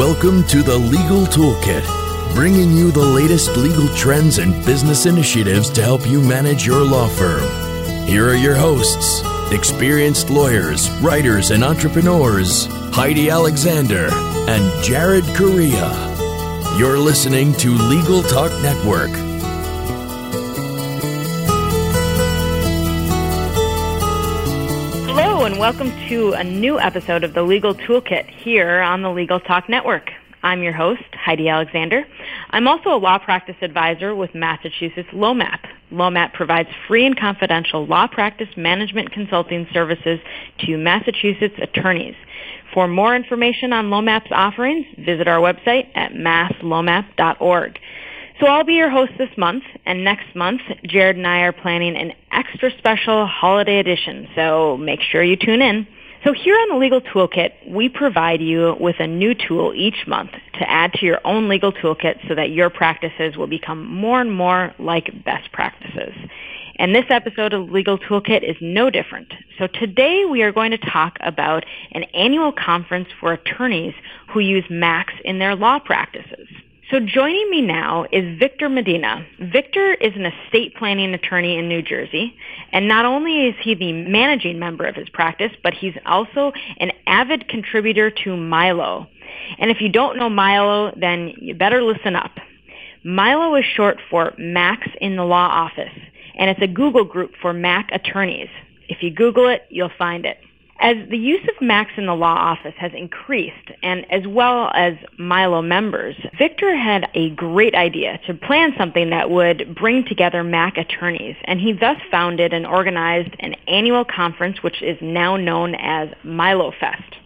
Welcome to the Legal Toolkit, bringing you the latest legal trends and business initiatives to help you manage your law firm. Here are your hosts, experienced lawyers, writers, and entrepreneurs, Heidi Alexander and Jared Correa. You're listening to Legal Talk Network. Welcome to a new episode of the Legal Toolkit here on the Legal Talk Network. I'm your host, Heidi Alexander. I'm also a law practice advisor with Massachusetts LOMAP. LOMAP provides free and confidential law practice management consulting services to Massachusetts attorneys. For more information on LOMAP's offerings, visit our website at masslomap.org. So I'll be your host this month, and next month, Jared and I are planning an extra special holiday edition, so make sure you tune in. So here on the Legal Toolkit, we provide you with a new tool each month to add to your own legal toolkit so that your practices will become more and more like best practices. And this episode of Legal Toolkit is no different. So today we are going to talk about an annual conference for attorneys who use Macs in their law practices. So joining me now is Victor Medina. Victor is an estate planning attorney in New Jersey, and not only is he the managing member of his practice, but he's also an avid contributor to Milo. And if you don't know Milo, then you better listen up. Milo is short for Macs in the Law Office, and it's a Google group for Mac attorneys. If you Google it, you'll find it. As the use of Macs in the law office has increased, and as well as Milo members, Victor had a great idea to plan something that would bring together Mac attorneys, and he thus founded and organized an annual conference which is now known as Milo Fest.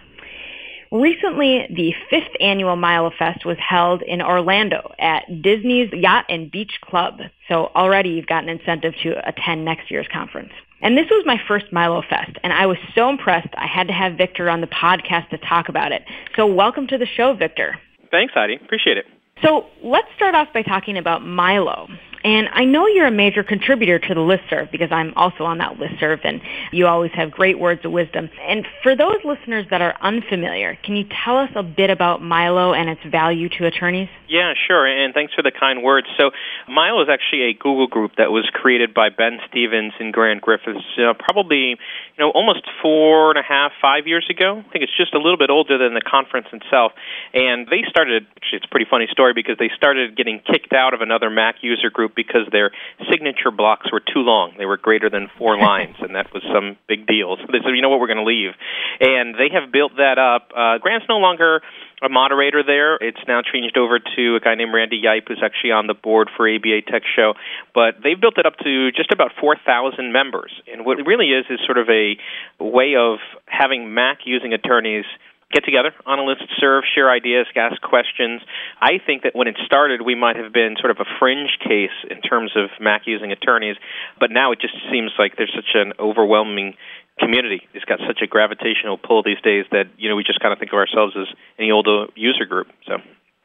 Recently, the fifth annual Milo Fest was held in Orlando at Disney's Yacht and Beach Club. So already you've got an incentive to attend next year's conference. And this was my first Milo Fest, and I was so impressed I had to have Victor on the podcast to talk about it. So welcome to the show, Victor. Thanks, Heidi. Appreciate it. So let's start off by talking about Milo. And I know you're a major contributor to the listserv because I'm also on that listserv and you always have great words of wisdom. And for those listeners that are unfamiliar, can you tell us a bit about Milo and its value to attorneys? Yeah, sure. And thanks for the kind words. So Milo is actually a Google group that was created by Ben Stevens and Grant Griffiths uh, probably, you know, almost four and a half, five years ago. I think it's just a little bit older than the conference itself. And they started, actually, it's a pretty funny story because they started getting kicked out of another Mac user group because their signature blocks were too long. They were greater than four lines, and that was some big deal. So they said, you know what, we're going to leave. And they have built that up. Uh, Grant's no longer a moderator there. It's now changed over to a guy named Randy Juip, who's actually on the board for ABA Tech Show. But they've built it up to just about 4,000 members. And what it really is is sort of a way of having Mac using attorneys – get together on a list serve, share ideas, ask questions. I think that when it started, we might have been sort of a fringe case in terms of Mac using attorneys, but now it just seems like there's such an overwhelming community. It's got such a gravitational pull these days that you know we just kind of think of ourselves as any old user group. So.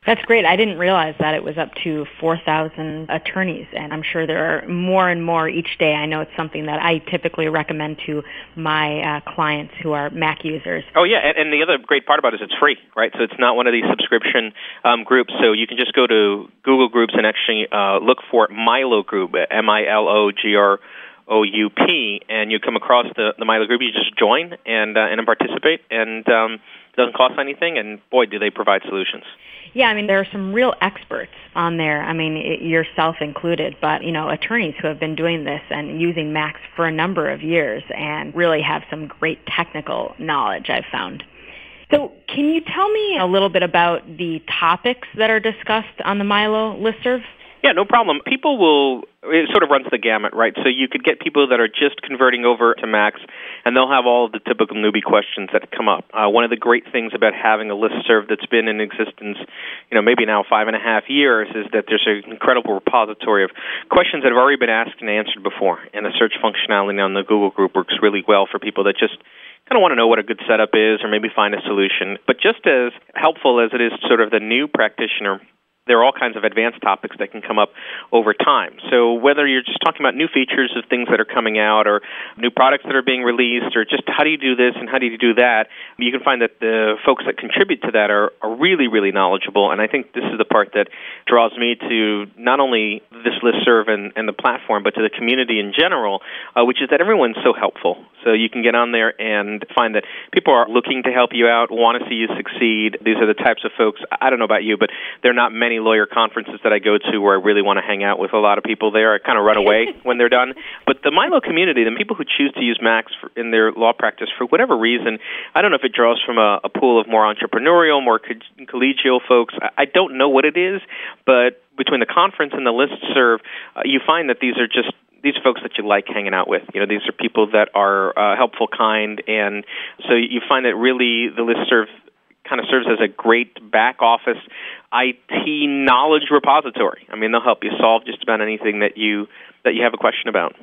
That's great. I didn't realize that it was up to 4,000 attorneys, and I'm sure there are more and more each day. I know it's something that I typically recommend to my uh, clients who are Mac users. Oh, yeah, and, and the other great part about it is it's free, right? So it's not one of these subscription um, groups, so you can just go to Google Groups and actually uh, look for Milo Group, M-I-L-O-G-R O U P, and you come across the the Milo group. You just join and uh, and participate, and um, it doesn't cost anything. And boy, do they provide solutions. Yeah, I mean, there are some real experts on there. I mean, it, yourself included, but, you know, attorneys who have been doing this and using Macs for a number of years and really have some great technical knowledge, I've found. So can you tell me a little bit about the topics that are discussed on the Milo listserv? Yeah, no problem. People will, it sort of runs the gamut, right? So you could get people that are just converting over to Macs, and they'll have all of the typical newbie questions that come up. Uh, one of the great things about having a listserv that's been in existence, you know, maybe now five and a half years, is that there's an incredible repository of questions that have already been asked and answered before. And the search functionality on the Google group works really well for people that just kind of want to know what a good setup is or maybe find a solution. But just as helpful as it is sort of the new practitioner there are all kinds of advanced topics that can come up over time. So whether you're just talking about new features of things that are coming out or new products that are being released or just how do you do this and how do you do that, you can find that the folks that contribute to that are, are really, really knowledgeable. And I think this is the part that draws me to not only this listserv and, and the platform, but to the community in general, uh, which is that everyone's so helpful. So you can get on there and find that people are looking to help you out, want to see you succeed. These are the types of folks, I don't know about you, but there are not many lawyer conferences that I go to where I really want to hang out with a lot of people there. I kind of run away when they're done. But the Milo community, the people who choose to use Macs for, in their law practice for whatever reason, I don't know if it draws from a, a pool of more entrepreneurial, more co- collegial folks. I, I don't know what it is, but between the conference and the list serve, uh, you find that these are just these are folks that you like hanging out with. You know, these are people that are uh, helpful, kind, and so you find that really the list serve kind of serves as a great back office IT knowledge repository. I mean, they'll help you solve just about anything that you that you have a question about.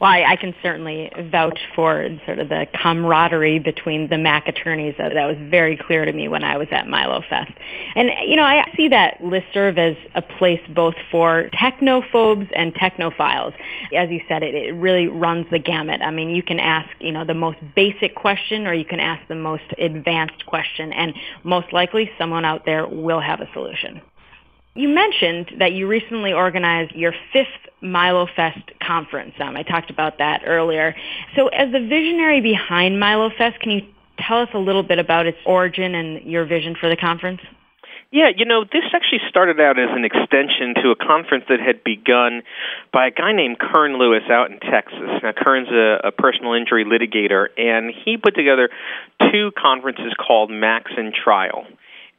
Well, I, I can certainly vouch for sort of the camaraderie between the Mac attorneys. That, that was very clear to me when I was at Milo Fest. And, you know, I see that listserv as a place both for technophobes and technophiles. As you said, it, it really runs the gamut. I mean, you can ask, you know, the most basic question or you can ask the most advanced question, and most likely someone out there will have a solution. You mentioned that you recently organized your fifth MiloFest conference. Um, I talked about that earlier. So as the visionary behind MiloFest, can you tell us a little bit about its origin and your vision for the conference? Yeah, you know, this actually started out as an extension to a conference that had begun by a guy named Kern Lewis out in Texas. Now, Kern's a, a personal injury litigator, and he put together two conferences called Macs and Trial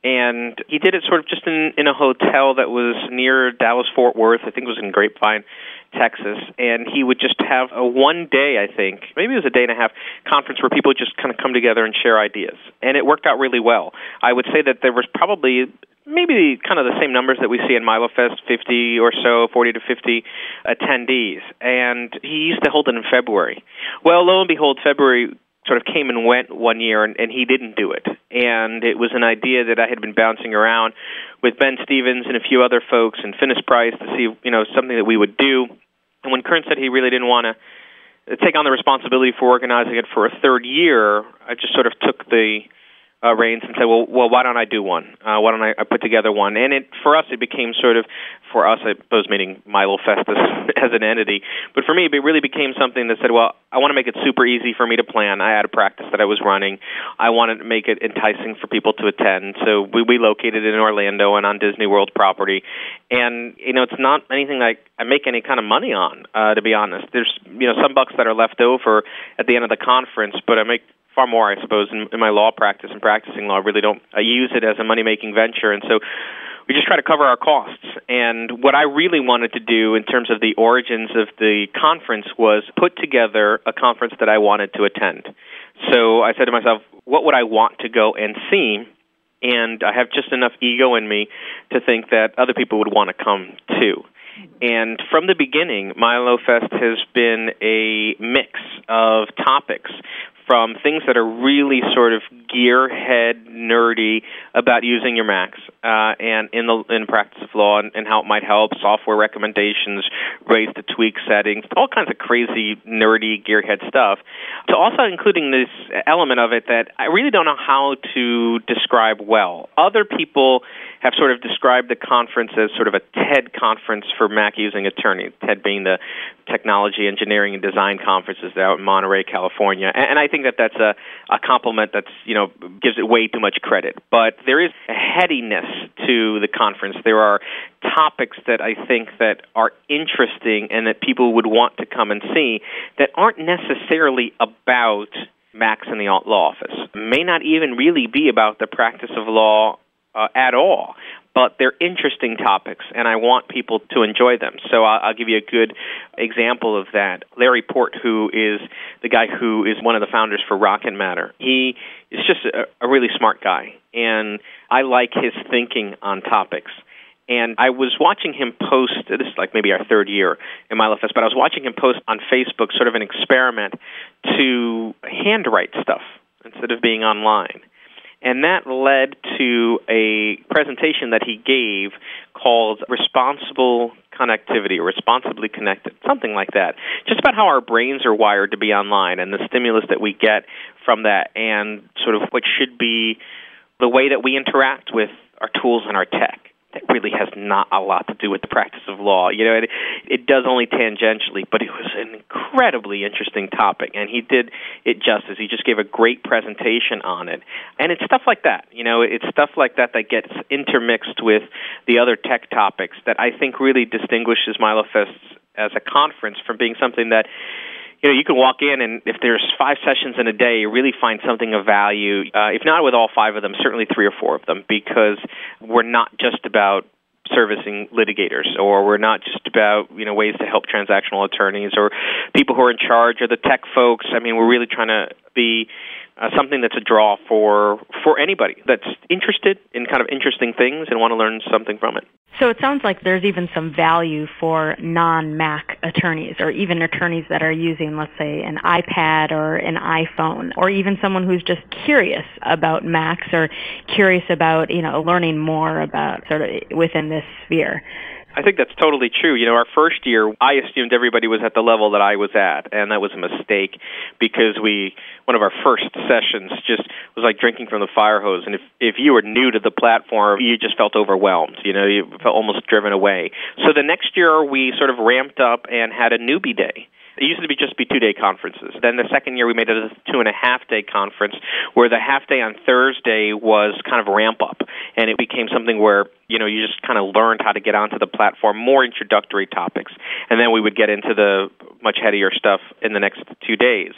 and he did it sort of just in in a hotel that was near Dallas Fort Worth. I think it was in Grapevine, Texas, and he would just have a one day, I think, maybe it was a day and a half conference where people would just kind of come together and share ideas, and it worked out really well. I would say that there was probably maybe kind of the same numbers that we see in MiloFest, 50 or so, 40 to 50 attendees. And he used to hold it in February. Well, lo and behold, February sort of came and went one year and, and he didn't do it. And it was an idea that I had been bouncing around with Ben Stevens and a few other folks and Finis Price to see, you know, something that we would do. And when Kern said he really didn't want to take on the responsibility for organizing it for a third year, I just sort of took the uh, reins and said, well, well, why don't I do one? Uh, why don't I, I put together one? And it for us, it became sort of for us, I suppose, meaning Milo Festus as an entity. But for me, it really became something that said, well, I want to make it super easy for me to plan. I had a practice that I was running. I wanted to make it enticing for people to attend. So we, we located it in Orlando and on Disney World property. And you know, it's not anything that I make any kind of money on, uh, to be honest. There's you know some bucks that are left over at the end of the conference, but I make far more, I suppose, in, in my law practice and practicing law. I really don't I use it as a money making venture, and so we just try to cover our costs. And what I really wanted to do in terms of the origins of the conference was put together a conference that I wanted to attend. So I said to myself, what would I want to go and see? And I have just enough ego in me to think that other people would want to come too. And from the beginning, Milo Fest has been a mix of topics from things that are really sort of gearhead nerdy about using your Macs uh, and in the in practice of law and, and how it might help, software recommendations, ways to tweak settings, all kinds of crazy nerdy gearhead stuff. To also including this element of it that I really don't know how to describe well. Other people have sort of described the conference as sort of a TED conference for Mac using attorneys. TED being the Technology, Engineering, and Design conferences out in Monterey, California. And I think that that's a, a compliment that's you know gives it way too much credit. But there is a headiness to the conference. There are topics that I think that are interesting and that people would want to come and see that aren't necessarily about Macs in the law office. May not even really be about the practice of law uh, at all. But they're interesting topics, and I want people to enjoy them. So I'll, I'll give you a good example of that. Larry Port, who is the guy who is one of the founders for Rocket Matter, he is just a, a really smart guy, and I like his thinking on topics. And I was watching him post, this is like maybe our third year in MiloFest, but I was watching him post on Facebook sort of an experiment to handwrite stuff instead of being online And that led to a presentation that he gave called Responsible Connectivity or Responsibly Connected, something like that. Just about how our brains are wired to be online and the stimulus that we get from that and sort of what should be the way that we interact with our tools and our tech that really has not a lot to do with the practice of law. You know, it, it does only tangentially, but it was an incredibly interesting topic, and he did it justice. He just gave a great presentation on it, and it's stuff like that. You know, it's stuff like that that gets intermixed with the other tech topics that I think really distinguishes MiloFest as a conference from being something that you know, you can walk in and if there's five sessions in a day, you really find something of value. Uh, if not with all five of them, certainly three or four of them, because we're not just about servicing litigators or we're not just about you know ways to help transactional attorneys or people who are in charge or the tech folks i mean we're really trying to be uh, something that's a draw for for anybody that's interested in kind of interesting things and want to learn something from it. So it sounds like there's even some value for non-Mac attorneys or even attorneys that are using, let's say, an iPad or an iPhone, or even someone who's just curious about Macs or curious about you know learning more about sort of within this sphere. I think that's totally true. You know, our first year, I assumed everybody was at the level that I was at, and that was a mistake because we one of our first sessions just was like drinking from the fire hose. And if if you were new to the platform, you just felt overwhelmed. You know, you felt almost driven away. So the next year, we sort of ramped up and had a newbie day it used to be just be two day conferences. Then the second year we made it a two and a half day conference where the half day on Thursday was kind of ramp up and it became something where, you know, you just kind of learned how to get onto the platform, more introductory topics. And then we would get into the much headier stuff in the next two days.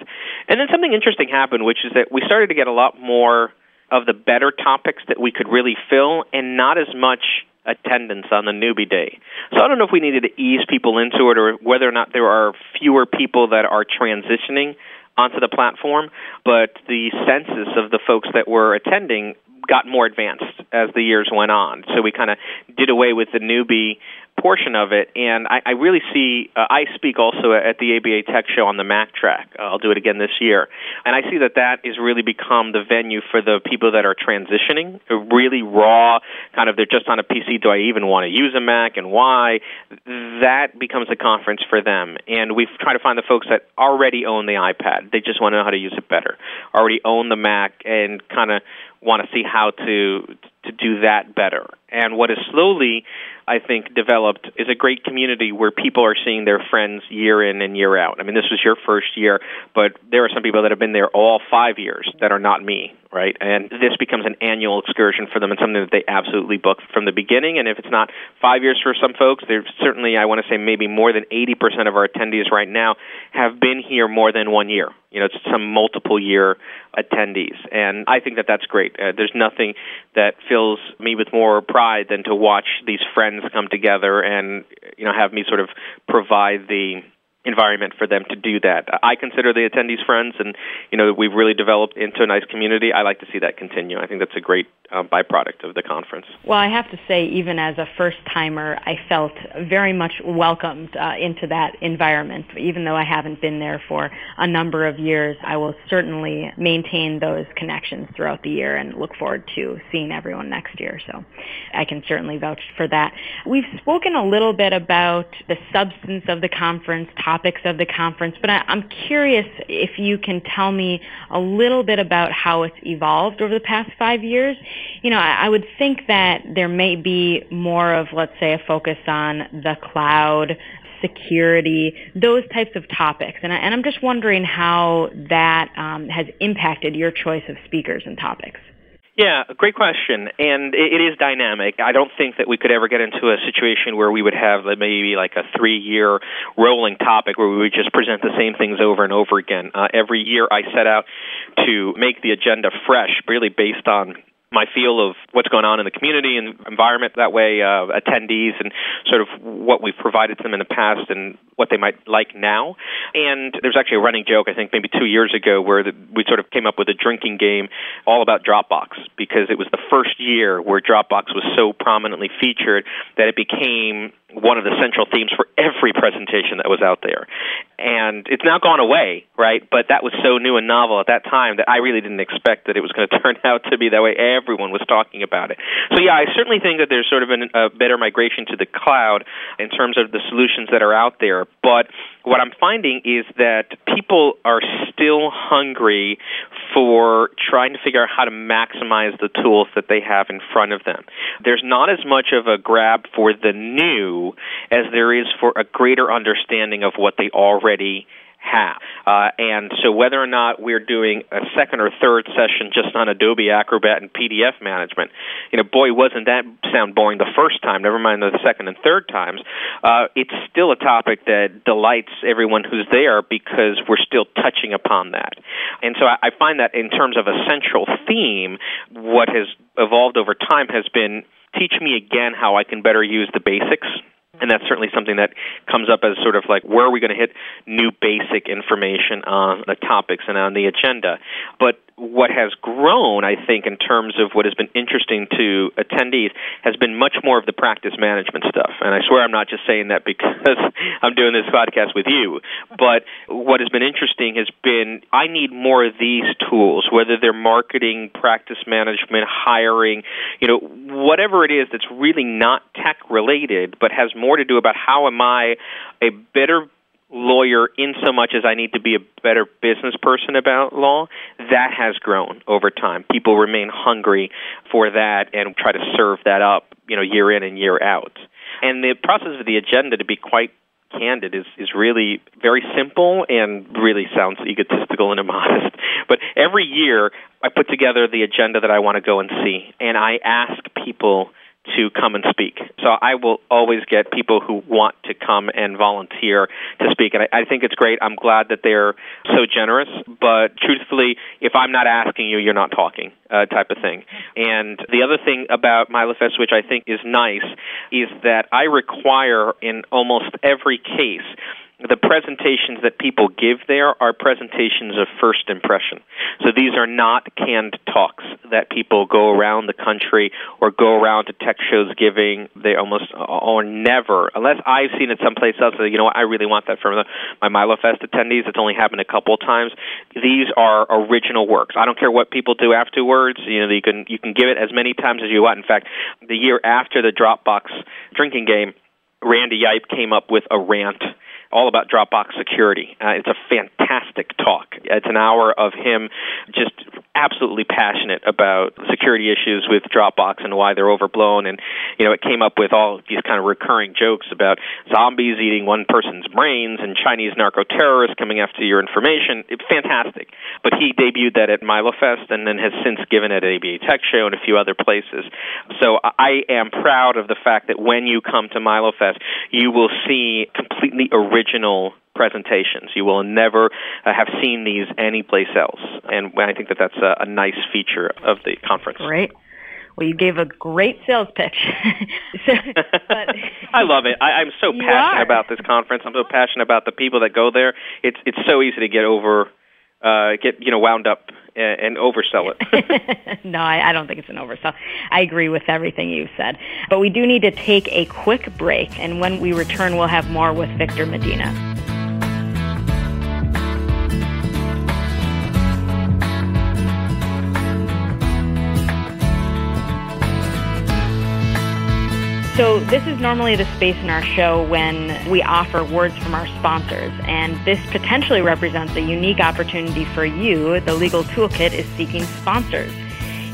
And then something interesting happened, which is that we started to get a lot more of the better topics that we could really fill and not as much attendance on the newbie day. So I don't know if we needed to ease people into it or whether or not there are fewer people that are transitioning onto the platform, but the census of the folks that were attending got more advanced as the years went on. So we kind of did away with the newbie portion of it, and I, I really see. Uh, I speak also at the ABA Tech Show on the Mac track. Uh, I'll do it again this year, and I see that that has really become the venue for the people that are transitioning, really raw, kind of they're just on a PC. Do I even want to use a Mac, and why? That becomes a conference for them, and we try to find the folks that already own the iPad. They just want to know how to use it better. Already own the Mac, and kind of want to see how to to do that better. And what is slowly I think, developed is a great community where people are seeing their friends year in and year out. I mean, this was your first year, but there are some people that have been there all five years that are not me, right? And this becomes an annual excursion for them and something that they absolutely book from the beginning. And if it's not five years for some folks, there's certainly, I want to say, maybe more than 80% of our attendees right now have been here more than one year. You know, it's some multiple year attendees. And I think that that's great. Uh, there's nothing that fills me with more pride than to watch these friends come together and, you know, have me sort of provide the environment for them to do that. I consider the attendees friends, and you know we've really developed into a nice community. I like to see that continue. I think that's a great uh, byproduct of the conference. Well, I have to say, even as a first timer, I felt very much welcomed uh, into that environment. Even though I haven't been there for a number of years, I will certainly maintain those connections throughout the year and look forward to seeing everyone next year. So I can certainly vouch for that. We've spoken a little bit about the substance of the conference, topics of the conference, but I, I'm curious if you can tell me a little bit about how it's evolved over the past five years you know, I, I would think that there may be more of, let's say, a focus on the cloud, security, those types of topics. And, I, I'm just wondering how that um, has impacted your choice of speakers and topics. Yeah, great question, and it is dynamic. I don't think that we could ever get into a situation where we would have maybe like a three-year rolling topic where we would just present the same things over and over again. Uh, every year, I set out to make the agenda fresh, really based on my feel of what's going on in the community and environment that way, uh, attendees, and sort of what we've provided to them in the past, and what they might like now. And there's actually a running joke, I think maybe two years ago, where the, we sort of came up with a drinking game all about Dropbox because it was the first year where Dropbox was so prominently featured that it became one of the central themes for every presentation that was out there. And it's now gone away, right? But that was so new and novel at that time that I really didn't expect that it was going to turn out to be that way. Everyone was talking about it. So, yeah, I certainly think that there's sort of an, a better migration to the cloud in terms of the solutions that are out there. But what I'm finding is that people are still hungry for trying to figure out how to maximize the tools that they have in front of them. There's not as much of a grab for the new as there is for a greater understanding of what they already have. Uh, and so whether or not we're doing a second or third session just on Adobe Acrobat and PDF management, you know, boy, wasn't that sound boring the first time, never mind the second and third times. Uh, it's still a topic that delights everyone who's there because we're still touching upon that. And so I, I find that in terms of a central theme, what has evolved over time has been teach me again how I can better use the basics and that's certainly something that comes up as sort of like where are we going to hit new basic information on the topics and on the agenda. But what has grown, I think, in terms of what has been interesting to attendees has been much more of the practice management stuff. And I swear I'm not just saying that because I'm doing this podcast with you. But what has been interesting has been I need more of these tools, whether they're marketing, practice management, hiring, you know, whatever it is that's really not tech related, but has more to do about how am I a better lawyer in so much as I need to be a better business person about law, that has grown over time. People remain hungry for that and try to serve that up, you know, year in and year out. And the process of the agenda, to be quite candid, is, is really very simple and really sounds egotistical and immodest. But every year, I put together the agenda that I want to go and see, and I ask people to come and speak. So I will always get people who want to come and volunteer to speak, and I, I think it's great. I'm glad that they're so generous. But truthfully, if I'm not asking you, you're not talking, uh, type of thing. And the other thing about MiloFest, which I think is nice, is that I require in almost every case the presentations that people give there are presentations of first impression. So these are not canned talks that people go around the country or go around to tech shows giving. They almost or never, unless I've seen it someplace else. You know, what, I really want that from the, my MiloFest attendees. It's only happened a couple times. These are original works. I don't care what people do afterwards. You know, you can you can give it as many times as you want. In fact, the year after the Dropbox drinking game, Randy Juip came up with a rant all about Dropbox security. Uh, it's a fantastic talk. It's an hour of him just absolutely passionate about security issues with Dropbox and why they're overblown. And you know, it came up with all these kind of recurring jokes about zombies eating one person's brains and Chinese narco terrorists coming after your information. It's fantastic. But he debuted that at MiloFest and then has since given it at ABA Tech Show and a few other places. So I am proud of the fact that when you come to MiloFest, you will see completely original presentations. You will never uh, have seen these anyplace else, and I think that that's a, a nice feature of the conference. Great. Well, you gave a great sales pitch. but, I love it. I, I'm so passionate are. about this conference. I'm so passionate about the people that go there. It's it's so easy to get over, uh, get you know wound up and, and oversell it. no, I, I don't think it's an oversell. I agree with everything you said. But we do need to take a quick break, and when we return, we'll have more with Victor Medina. So, this is normally the space in our show when we offer words from our sponsors, and this potentially represents a unique opportunity for you. The Legal Toolkit is seeking sponsors.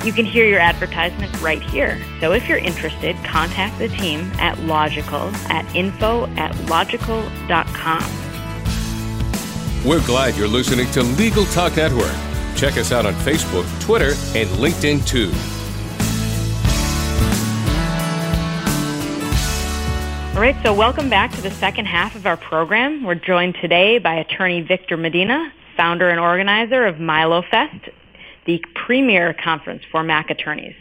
You can hear your advertisement right here. So, if you're interested, contact the team at Logical at info at logical.com. We're glad you're listening to Legal Talk Network. Check us out on Facebook, Twitter, and LinkedIn too. All right, so welcome back to the second half of our program. We're joined today by attorney Victor Medina, founder and organizer of MiloFest, the premier conference for Mac attorneys.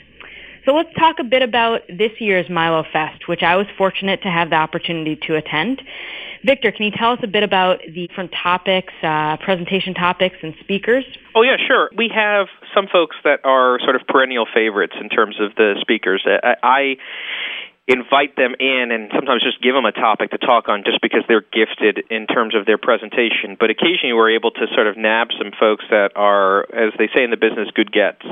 So let's talk a bit about this year's MiloFest, which I was fortunate to have the opportunity to attend. Victor, can you tell us a bit about the different topics, uh, presentation topics, and speakers? Oh, yeah, sure. We have some folks that are sort of perennial favorites in terms of the speakers. I, I invite them in and sometimes just give them a topic to talk on just because they're gifted in terms of their presentation. But occasionally we're able to sort of nab some folks that are, as they say in the business, good gets.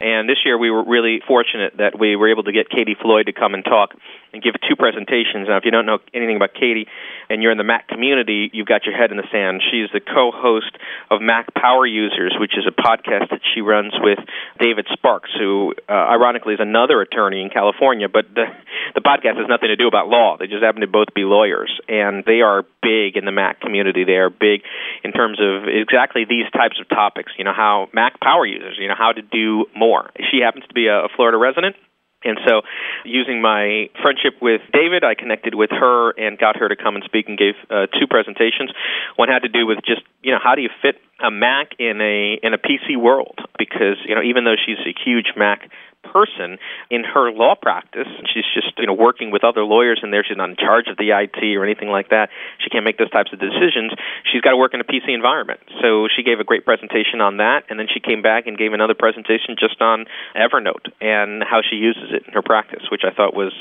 And this year we were really fortunate that we were able to get Katie Floyd to come and talk and give two presentations. Now, if you don't know anything about Katie and you're in the Mac community, you've got your head in the sand. She's the co-host of Mac Power Users, which is a podcast that she runs with David Sparks, who uh, ironically is another attorney in California, but the the podcast has nothing to do about law. They just happen to both be lawyers, and they are big in the Mac community. They are big in terms of exactly these types of topics. You know, how Mac power users, you know, how to do more. She happens to be a Florida resident. And so, using my friendship with David, I connected with her and got her to come and speak and gave uh, two presentations. One had to do with just you know how do you fit a Mac in a in a PC world because you know even though she's a huge Mac person in her law practice. She's just you know working with other lawyers in there. She's not in charge of the IT or anything like that. She can't make those types of decisions. She's got to work in a PC environment. So she gave a great presentation on that, and then she came back and gave another presentation just on Evernote and how she uses it in her practice, which I thought was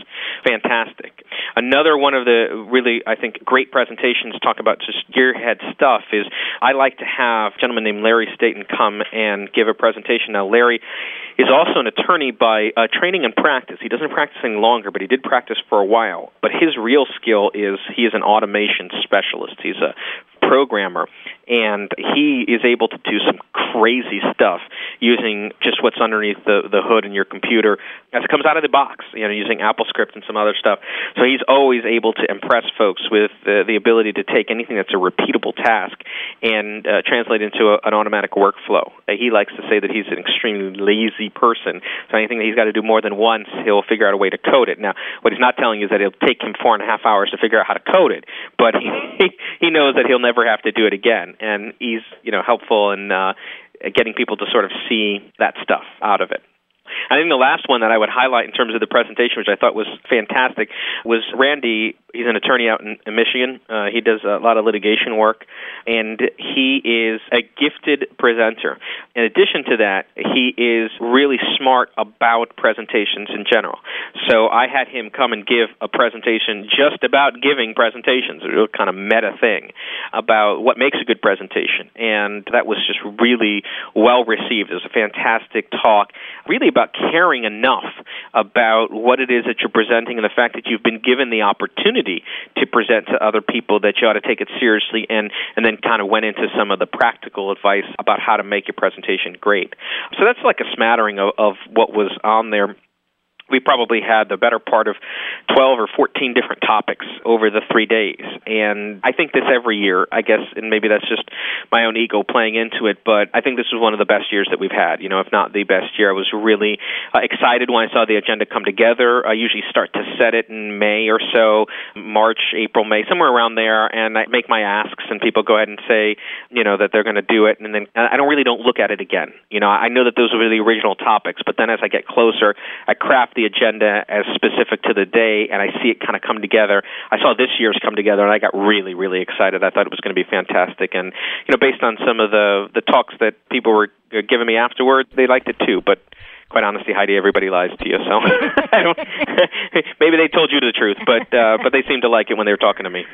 fantastic. Another one of the really I think great presentations talk about just gearhead stuff is I like to have a gentleman named Larry Staton come and give a presentation. Now Larry is also an attorney by uh, training and practice. He doesn't practice any longer, but he did practice for a while. But his real skill is he is an automation specialist. He's a programmer, and he is able to do some crazy stuff using just what's underneath the the hood in your computer as it comes out of the box. You know, using AppleScript and some other stuff. So he's always able to impress folks with uh, the ability to take anything that's a repeatable task and uh, translate into a, an automatic workflow. Uh, he likes to say that he's an extremely lazy person. So anything that he's got to do more than once, he'll figure out a way to code it. Now, what he's not telling you is that it'll take him four and a half hours to figure out how to code it, but he he knows that he'll never have to do it again, and he's you know helpful in uh, getting people to sort of see that stuff out of it. I think the last one that I would highlight in terms of the presentation, which I thought was fantastic, was Randy. He's an attorney out in, in Michigan. Uh, he does a lot of litigation work, and he is a gifted presenter. In addition to that, he is really smart about presentations in general. So I had him come and give a presentation just about giving presentations, a real kind of meta thing about what makes a good presentation, and that was just really well received. It was a fantastic talk, really about caring enough about what it is that you're presenting and the fact that you've been given the opportunity to present to other people that you ought to take it seriously and and then kind of went into some of the practical advice about how to make your presentation great. So that's like a smattering of, of what was on there we probably had the better part of 12 or 14 different topics over the three days. And I think this every year, I guess, and maybe that's just my own ego playing into it, but I think this was one of the best years that we've had, you know, if not the best year. I was really uh, excited when I saw the agenda come together. I usually start to set it in May or so, March, April, May, somewhere around there, and I make my asks, and people go ahead and say, you know, that they're going to do it, and then I don't really don't look at it again. You know, I know that those were the original topics, but then as I get closer, I craft the agenda as specific to the day, and I see it kind of come together. I saw this year's come together, and I got really, really excited. I thought it was going to be fantastic, and you know, based on some of the the talks that people were giving me afterwards, they liked it too. But quite honestly, Heidi, everybody lies to you. So maybe they told you the truth, but uh, but they seemed to like it when they were talking to me.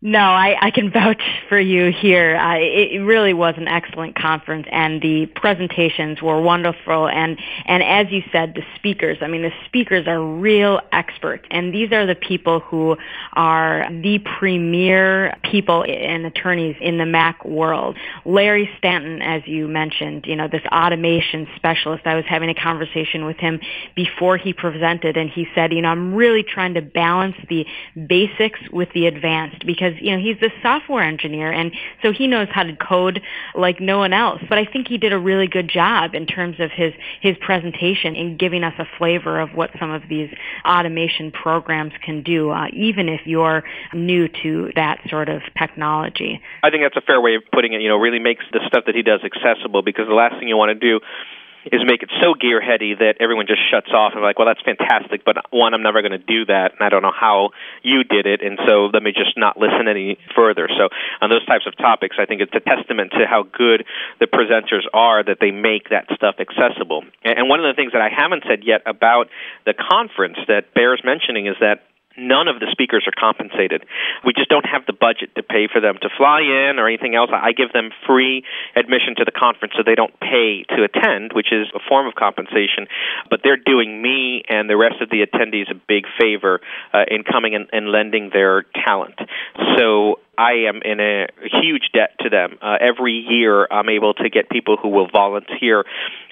No, I, I can vouch for you here. Uh, it really was an excellent conference, and the presentations were wonderful. And and as you said, the speakers. I mean, the speakers are real experts, and these are the people who are the premier people and attorneys in the Mac world. Larry Staton, as you mentioned, you know, this automation specialist. I was having a conversation with him before he presented, and he said, you know, I'm really trying to balance the basics with the advanced because because you know he's a software engineer and so he knows how to code like no one else. But I think he did a really good job in terms of his his presentation in giving us a flavor of what some of these automation programs can do, uh, even if you're new to that sort of technology. I think that's a fair way of putting it. You know, really makes the stuff that he does accessible because the last thing you want to do is make it so gearheady that everyone just shuts off and like, well, that's fantastic, but one, I'm never going to do that, and I don't know how you did it, and so let me just not listen any further. So on those types of topics, I think it's a testament to how good the presenters are that they make that stuff accessible. And one of the things that I haven't said yet about the conference that bears mentioning is that none of the speakers are compensated. We just don't have the budget to pay for them to fly in or anything else. I give them free admission to the conference so they don't pay to attend, which is a form of compensation. But they're doing me and the rest of the attendees a big favor uh, in coming and, and lending their talent. So I am in a huge debt to them. Uh, every year, I'm able to get people who will volunteer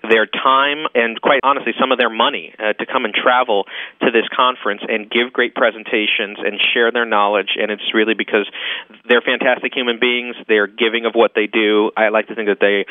their time and, quite honestly, some of their money uh, to come and travel to this conference and give great presentations and share their knowledge. And it's really because they're fantastic human beings. They're giving of what they do. I like to think that they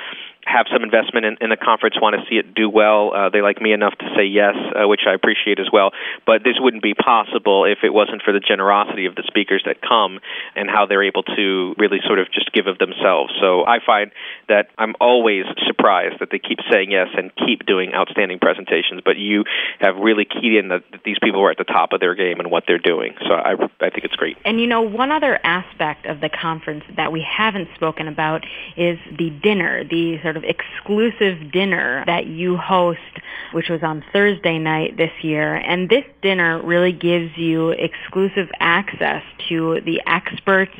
have some investment in, in the conference, want to see it do well. Uh, they like me enough to say yes, uh, which I appreciate as well. But this wouldn't be possible if it wasn't for the generosity of the speakers that come and how they're able to really sort of just give of themselves. So I find that I'm always surprised that they keep saying yes and keep doing outstanding presentations. But you have really keyed in that, that these people are at the top of their game and what they're doing. So I, I think it's great. And you know, one other aspect of the conference that we haven't spoken about is the dinner, the sort of exclusive dinner that you host, which was on Thursday night this year. And this dinner really gives you exclusive access to the experts,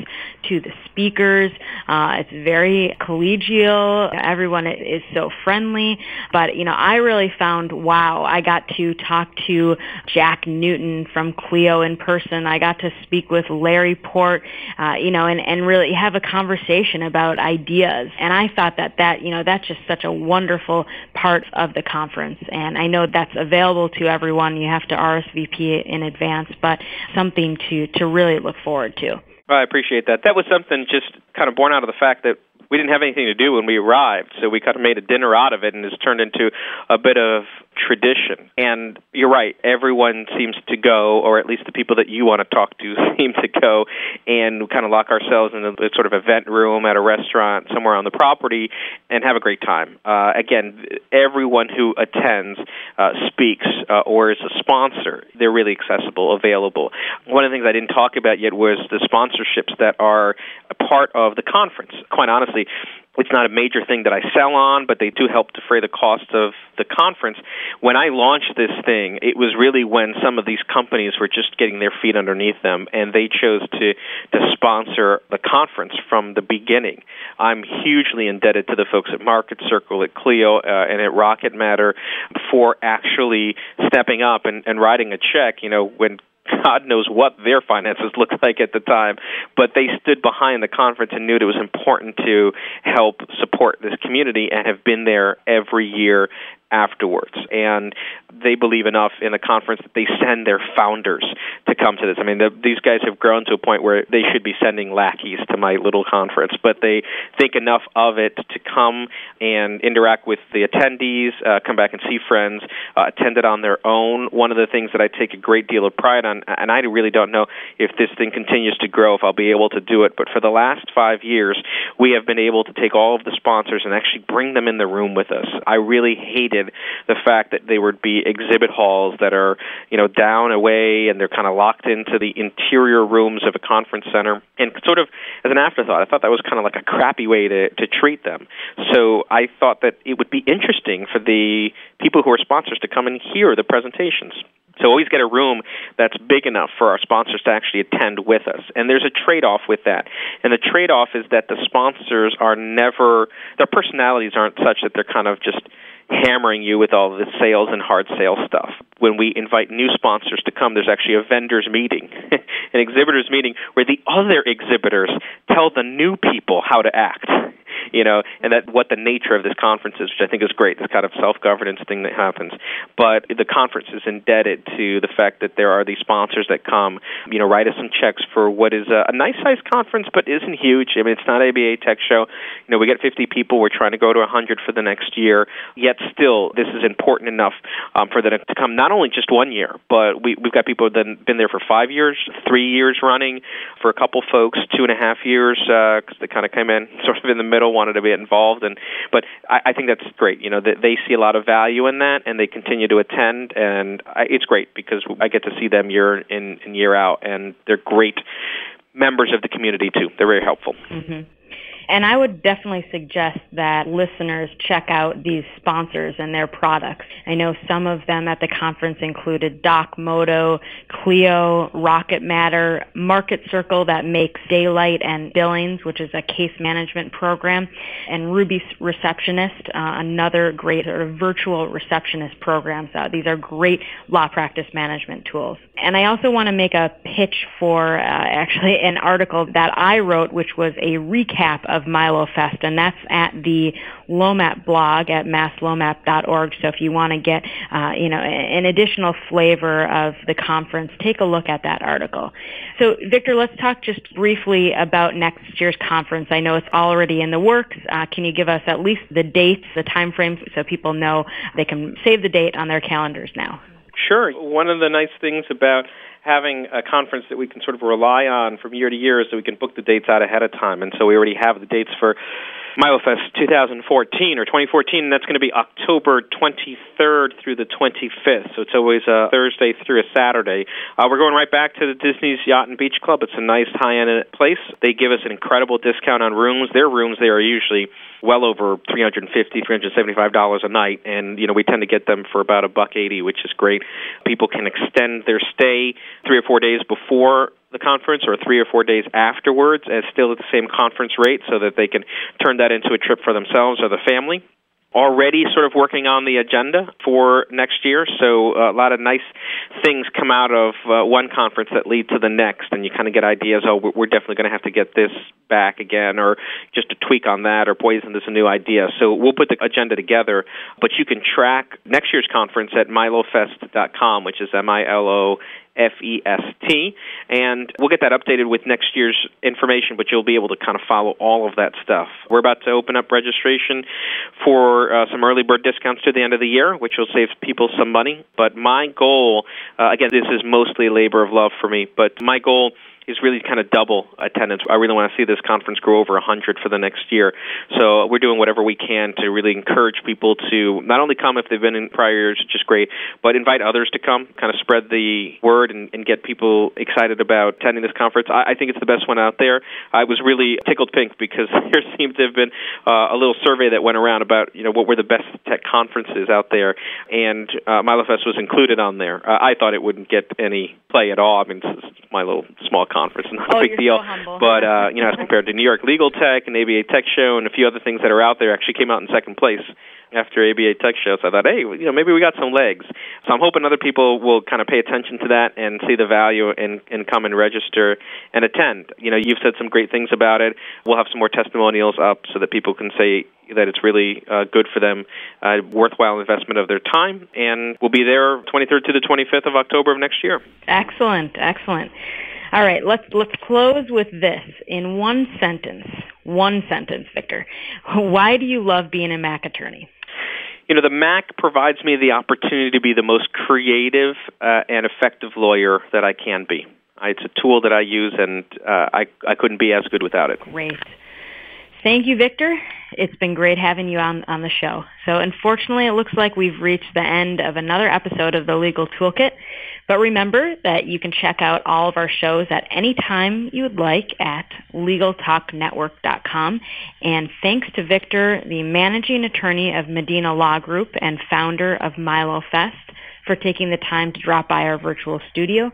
to the speakers. Uh, it's very collegial. Everyone is so friendly. But, you know, I really found, wow, I got to talk to Jack Newton from Clio in person. I got to speak with Larry Port, uh, you know, and, and really have a conversation about ideas. And I thought that that, you know, that's just such a wonderful part of the conference. And I know that's available to everyone. You have to RSVP in advance, but something to, to really look forward to. Well, I appreciate that. That was something just kind of born out of the fact that we didn't have anything to do when we arrived, so we kind of made a dinner out of it, and it's turned into a bit of tradition. And you're right, everyone seems to go, or at least the people that you want to talk to seem to go, and kind of lock ourselves in a, a sort of event room at a restaurant somewhere on the property and have a great time. Uh, again, everyone who attends uh, speaks uh, or is a sponsor. They're really accessible, available. One of the things I didn't talk about yet was the sponsorships that are a part of the conference. Quite honestly, it's not a major thing that I sell on, but they do help defray the cost of the conference. When I launched this thing, it was really when some of these companies were just getting their feet underneath them, and they chose to to sponsor the conference from the beginning. I'm hugely indebted to the folks at Market Circle, at Clio, uh, and at Rocket Matter for actually stepping up and, and writing a check. You know, when God knows what their finances looked like at the time, but they stood behind the conference and knew it was important to help support this community and have been there every year afterwards. And they believe enough in the conference that they send their founders to come to this. I mean, the, these guys have grown to a point where they should be sending lackeys to my little conference, but they think enough of it to come and interact with the attendees, uh, come back and see friends, uh, attend it on their own. One of the things that I take a great deal of pride on, and I really don't know if this thing continues to grow, if I'll be able to do it, but for the last five years, we have been able to take all of the sponsors and actually bring them in the room with us. I really the fact that they would be exhibit halls that are, you know, down away and they're kind of locked into the interior rooms of a conference center. And sort of as an afterthought, I thought that was kind of like a crappy way to, to treat them. So I thought that it would be interesting for the people who are sponsors to come and hear the presentations. So always get a room that's big enough for our sponsors to actually attend with us. And there's a trade-off with that. And the trade-off is that the sponsors are never their personalities aren't such that they're kind of just hammering you with all the sales and hard sales stuff. When we invite new sponsors to come, there's actually a vendors meeting, an exhibitors meeting where the other exhibitors tell the new people how to act you know, and that what the nature of this conference is, which I think is great, this kind of self-governance thing that happens. But the conference is indebted to the fact that there are these sponsors that come, you know, write us some checks for what is a, a nice-sized conference, but isn't huge. I mean, it's not ABA Tech Show. You know, we get 50 people. We're trying to go to 100 for the next year. Yet still, this is important enough um, for them to come not only just one year, but we, we've got people that have been there for five years, three years running, for a couple folks, two and a half years, because uh, they kind of came in sort of in the middle wanted to be involved. And but I, I think that's great. You know, they, they see a lot of value in that, and they continue to attend, and I, it's great because I get to see them year in and year out, and they're great members of the community too. They're very helpful. Mm-hmm. And I would definitely suggest that listeners check out these sponsors and their products. I know some of them at the conference included DocMoto, Clio, Rocket Matter, Market Circle that makes Daylite and Billings, which is a case management program, and Ruby Receptionist, uh, another great sort of virtual receptionist program. So these are great law practice management tools. And I also want to make a pitch for uh, actually an article that I wrote, which was a recap of MiloFest, and that's at the LOMAP blog at masslomap.org. So if you want to get, uh, you know, an additional flavor of the conference, take a look at that article. So Victor, let's talk just briefly about next year's conference. I know it's already in the works. Uh, can you give us at least the dates, the time frames, so people know they can save the date on their calendars now? Sure. One of the nice things about having a conference that we can sort of rely on from year to year so we can book the dates out ahead of time. And so we already have the dates for MiloFest 2014 or 2014, and that's going to be October 23rd through the 25th. So it's always a Thursday through a Saturday. Uh, we're going right back to the Disney's Yacht and Beach Club. It's a nice high-end place. They give us an incredible discount on rooms. Their rooms they are usually well over 350 375 dollars a night and you know we tend to get them for about a buck 80 which is great people can extend their stay 3 or 4 days before the conference or three or four days afterwards as still at the same conference rate so that they can turn that into a trip for themselves or the family already sort of working on the agenda for next year. So uh, a lot of nice things come out of uh, one conference that lead to the next, and you kind of get ideas. Oh, we're definitely going to have to get this back again, or just a tweak on that, or boy, isn't this a new idea? So we'll put the agenda together. But you can track next year's conference at milofest.com, which is M I L O F E S T. And we'll get that updated with next year's information, but you'll be able to kind of follow all of that stuff. We're about to open up registration for uh, some early bird discounts to the end of the year, which will save people some money. But my goal, uh, again, this is mostly labor of love for me, but my goal is really kind of double attendance. I really want to see this conference grow over 100 for the next year. So we're doing whatever we can to really encourage people to not only come if they've been in prior years, which is great, but invite others to come, kind of spread the word and, and get people excited about attending this conference. I, I think it's the best one out there. I was really tickled pink because there seemed to have been uh, a little survey that went around about you know what were the best tech conferences out there, and uh, MiloFest was included on there. Uh, I thought it wouldn't get any play at all. I mean, it's my little small conference, not oh, a big deal. So but uh, you know, as compared to New York Legal Tech and ABA Tech Show and a few other things that are out there, actually came out in second place after ABA Tech Show. So I thought, hey, you know, maybe we got some legs. So I'm hoping other people will kind of pay attention to that and see the value and and come and register and attend. You know, you've said some great things about it. We'll have some more testimonials up so that people can say that it's really uh, good for them, uh, worthwhile investment of their time, and we'll be there 23rd to the 25th of October of next year. Excellent, excellent. All right, let's let's close with this in one sentence. One sentence, Victor. Why do you love being a Mac attorney? You know, the Mac provides me the opportunity to be the most creative uh, and effective lawyer that I can be. It's a tool that I use, and uh, I I couldn't be as good without it. Great. Thank you, Victor. It's been great having you on, on the show. So unfortunately, it looks like we've reached the end of another episode of the Legal Toolkit. But remember that you can check out all of our shows at any time you would like at LegalTalkNetwork.com. And thanks to Victor, the managing attorney of Medina Law Group and founder of Milo Fest, for taking the time to drop by our virtual studio.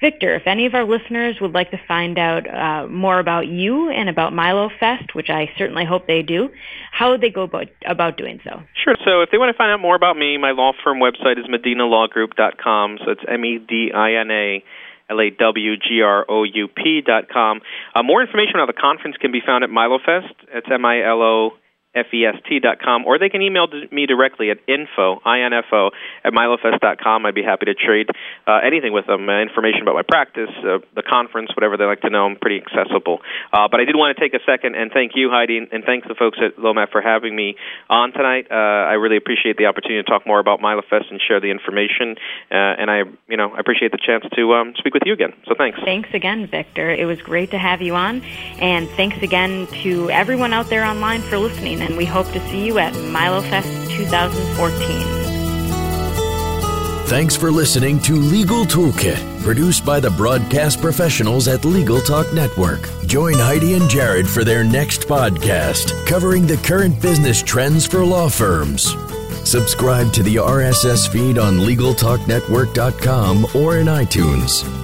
Victor, if any of our listeners would like to find out uh, more about you and about Milo Fest, which I certainly hope they do, how would they go about, about doing so? Sure. So if they want to find out more about me, my law firm website is medinalawgroup.com. So it's M-E-D-I-N-A. L-A-W-G-R-O-U-P dot com. Uh, more information on the conference can be found at MiloFest. It's M-I-L-O F-E-S-T.com, or they can email me directly at info, I-N-F-O, at milofest.com. I'd be happy to trade uh, anything with them, uh, information about my practice, uh, the conference, whatever they like to know. I'm pretty accessible. Uh, but I did want to take a second and thank you, Heidi, and thanks the folks at LOMAP for having me on tonight. Uh, I really appreciate the opportunity to talk more about MiloFest and share the information, uh, and I, you know, I appreciate the chance to um, speak with you again. So thanks. Thanks again, Victor. It was great to have you on, and thanks again to everyone out there online for listening and we hope to see you at MiloFest 2014. Thanks for listening to Legal Toolkit, produced by the broadcast professionals at Legal Talk Network. Join Heidi and Jared for their next podcast, covering the current business trends for law firms. Subscribe to the RSS feed on LegalTalkNetwork.com or in iTunes.